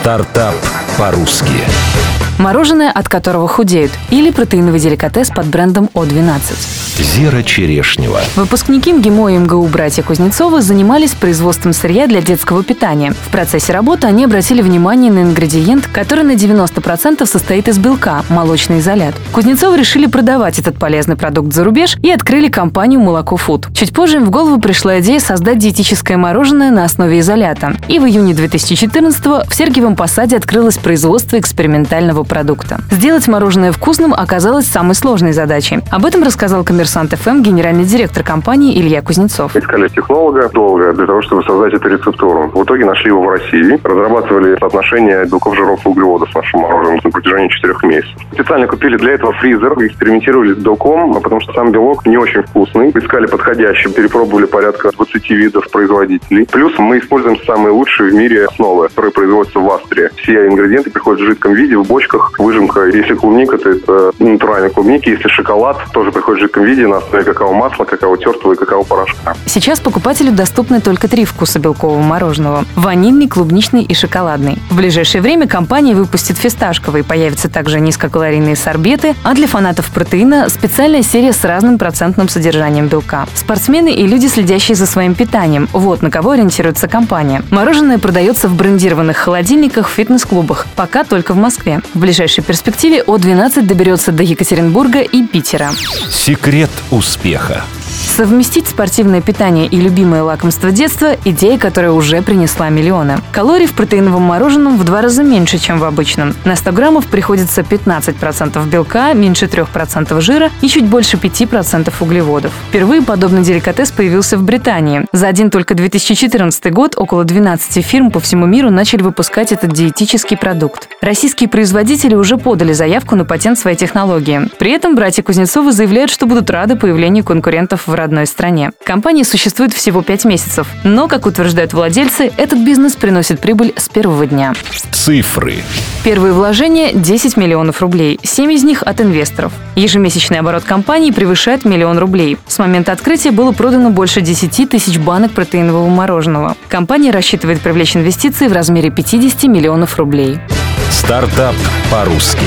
Стартап по-русски. Мороженое, от которого худеют, или протеиновый деликатес под брендом О12. Зира Черешнева. Выпускники МГИМО и МГУ братья Кузнецовы занимались производством сырья для детского питания. В процессе работы они обратили внимание на ингредиент, который на 90% состоит из белка – молочный изолят. Кузнецовы решили продавать этот полезный продукт за рубеж и открыли компанию «Молоко Фуд». Чуть позже им в голову пришла идея создать диетическое мороженое на основе изолята. И в июне 2014 в Сергиевом Посаде открылось производство экспериментального продукта. Сделать мороженое вкусным оказалось самой сложной задачей. Об этом рассказал коммерсант ФМ генеральный директор компании Илья Кузнецов. Искали технолога долго для того, чтобы создать эту рецептуру. В итоге нашли его в России, разрабатывали соотношение белков, жиров и углеводов с нашим мороженым на протяжении четырех месяцев. Специально купили для этого фризер, экспериментировали с белком, а потому что сам белок не очень вкусный. Искали подходящий, перепробовали порядка 20 видов производителей. Плюс мы используем самые лучшие в мире основы, которые производятся в Австрии. Все ингредиенты приходят в жидком виде, в бочках, продуктах. Выжимка, если клубника, то это натуральная клубники. Если шоколад, тоже приходит в жидком виде на основе какао-масла, какао-тертого и какао-порошка. Сейчас покупателю доступны только три вкуса белкового мороженого – ванильный, клубничный и шоколадный. В ближайшее время компания выпустит фисташковый, появятся также низкокалорийные сорбеты, а для фанатов протеина – специальная серия с разным процентным содержанием белка. Спортсмены и люди, следящие за своим питанием – вот на кого ориентируется компания. Мороженое продается в брендированных холодильниках фитнес-клубах, пока только в Москве. В ближайшей перспективе О-12 доберется до Екатеринбурга и Питера. Секрет успеха. Совместить спортивное питание и любимое лакомство детства – идея, которая уже принесла миллионы. Калорий в протеиновом мороженом в два раза меньше, чем в обычном. На 100 граммов приходится 15% белка, меньше 3% жира и чуть больше 5% углеводов. Впервые подобный деликатес появился в Британии. За один только 2014 год около 12 фирм по всему миру начали выпускать этот диетический продукт. Российские производители уже подали заявку на патент своей технологии. При этом братья Кузнецовы заявляют, что будут рады появлению конкурентов в родной стране. Компания существует всего 5 месяцев, но, как утверждают владельцы, этот бизнес приносит прибыль с первого дня. Цифры. Первые вложения – 10 миллионов рублей, 7 из них от инвесторов. Ежемесячный оборот компании превышает миллион рублей. С момента открытия было продано больше 10 тысяч банок протеинового мороженого. Компания рассчитывает привлечь инвестиции в размере 50 миллионов рублей. Стартап по-русски.